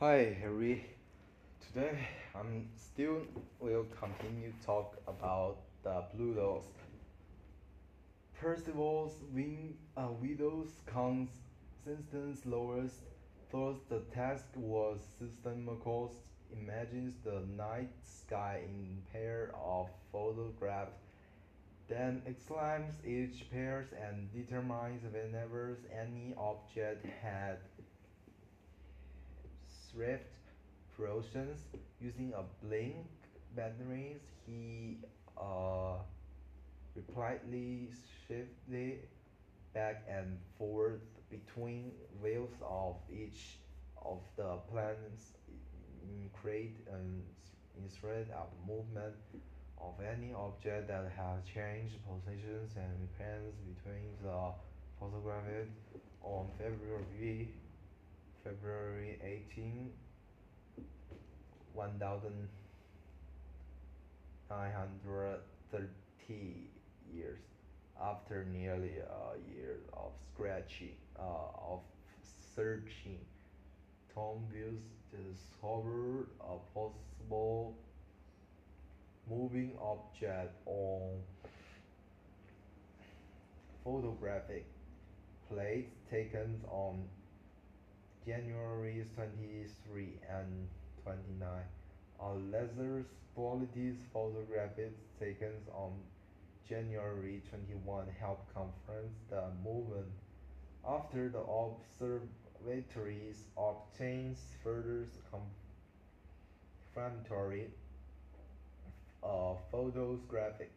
Hi Harry. Today I'm still will continue talk about the Blue Pluto's. Percival's win, uh, widow's Constance lowest. Thus the task was systematic. Imagines the night sky in pair of photographs. Then exclaims each pair and determines whenever any object had Swift processes using a blink batteries he uh, repeatedly shifted back and forth between views of each of the planets create an instant up movement of any object that has changed positions and depends between the photographed on February February 18, 1930 years after nearly a year of scratching uh, of searching Tom Views discovered a possible moving object on photographic plates taken on January 23 and 29, a laser quality photographs taken on January 21 helped confirm the movement. After the observatories obtained further confirmatory uh, photographic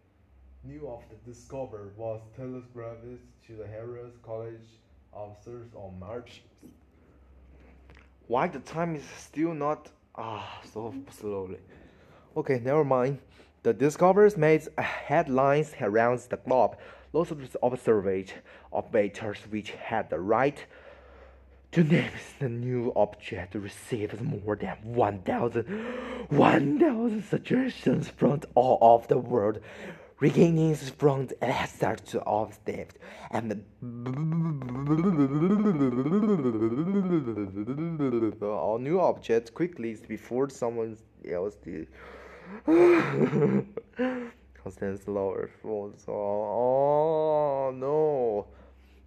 news of the discovery was telegraphed to the Harvard College officers on March why the time is still not ah so slowly? Okay, never mind. The discoveries made headlines around the globe. Lots of observators which had the right to name the new object received more than 1,000 1, suggestions from all over the world regaining from the of theft and all new objects quickly before someone else did. Constance Lowell falls. Oh, no.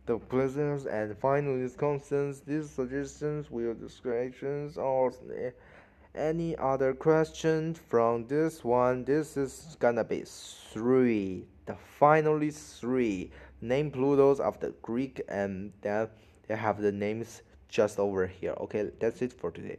The presence and finally Constance. These suggestions will descriptions or any other question from this one? This is gonna be three the finally three. Name plutos of the greek and then they have the names just over here. Okay that's it for today